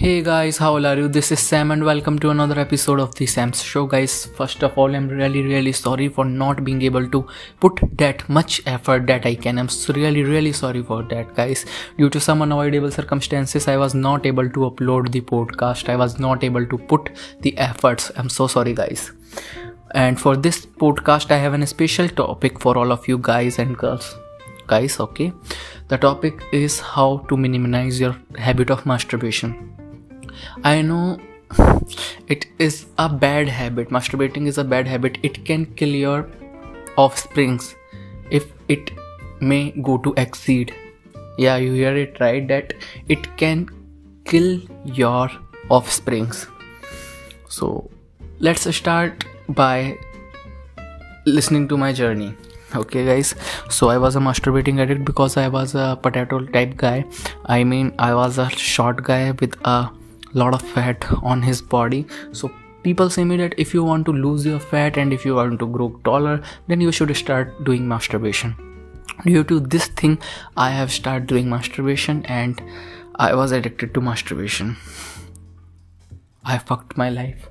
Hey guys, how are you? This is Sam and welcome to another episode of the Sam's Show. Guys, first of all, I'm really, really sorry for not being able to put that much effort that I can. I'm really, really sorry for that, guys. Due to some unavoidable circumstances, I was not able to upload the podcast. I was not able to put the efforts. I'm so sorry, guys. And for this podcast, I have a special topic for all of you guys and girls. Guys, okay? The topic is how to minimize your habit of masturbation I know it is a bad habit. Masturbating is a bad habit. It can kill your offsprings if it may go to exceed. Yeah, you hear it right that it can kill your offsprings. So let's start by listening to my journey okay guys so i was a masturbating addict because i was a potato type guy i mean i was a short guy with a lot of fat on his body. So people say me that if you want to lose your fat and if you want to grow taller then you should start doing masturbation. Due to this thing i have started doing masturbation and i was addicted to masturbation. I fucked my life.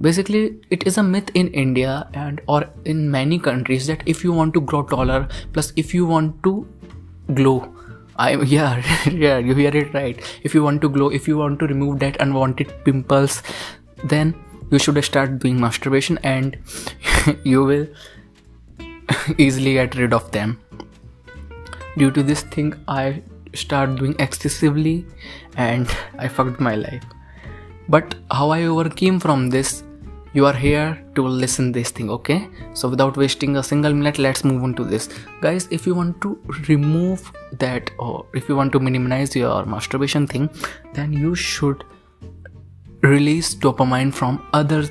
Basically it is a myth in india and or in many countries that if you want to grow taller plus if you want to glow I yeah yeah you hear it right. If you want to glow, if you want to remove that unwanted pimples, then you should start doing masturbation and you will easily get rid of them. Due to this thing, I start doing excessively and I fucked my life. But how I overcame from this you are here to listen this thing okay? So without wasting a single minute let's move on to this. Guys if you want to remove that or if you want to minimize your masturbation thing then you should release dopamine from other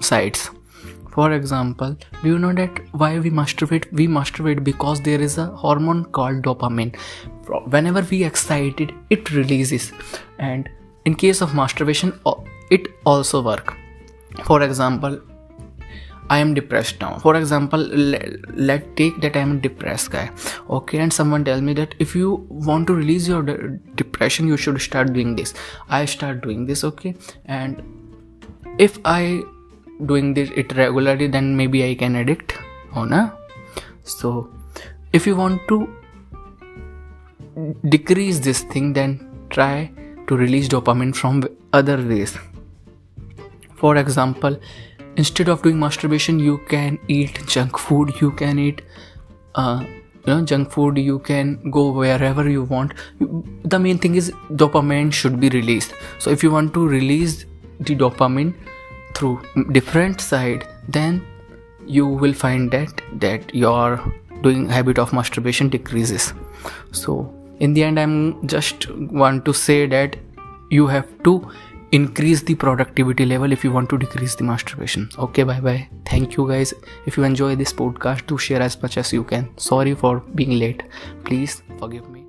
sites. For example do you know that why we masturbate? We masturbate because there is a hormone called dopamine. Whenever we excited it releases. And in case of masturbation it also work for example i am depressed now. For example let, let take that i am a depressed guy. Okay and someone tell me that if you want to release your de- depression you should start doing this. I start doing this okay? And if i doing this it regularly then maybe i can addict oh no so if you want to decrease this thing then try to release dopamine from other ways for example instead of doing masturbation you can eat junk food. You can eat uh, you know junk food. You can go wherever you want. The main thing is dopamine should be released. So if you want to release the dopamine through different side then you will find that that your doing habit of masturbation decreases. So in the end i'm just want to say that you have to increase the productivity level if you want to decrease the masturbation. Okay bye bye. Thank you guys. If you enjoy this podcast do share as much as you can. Sorry for being late. Please forgive me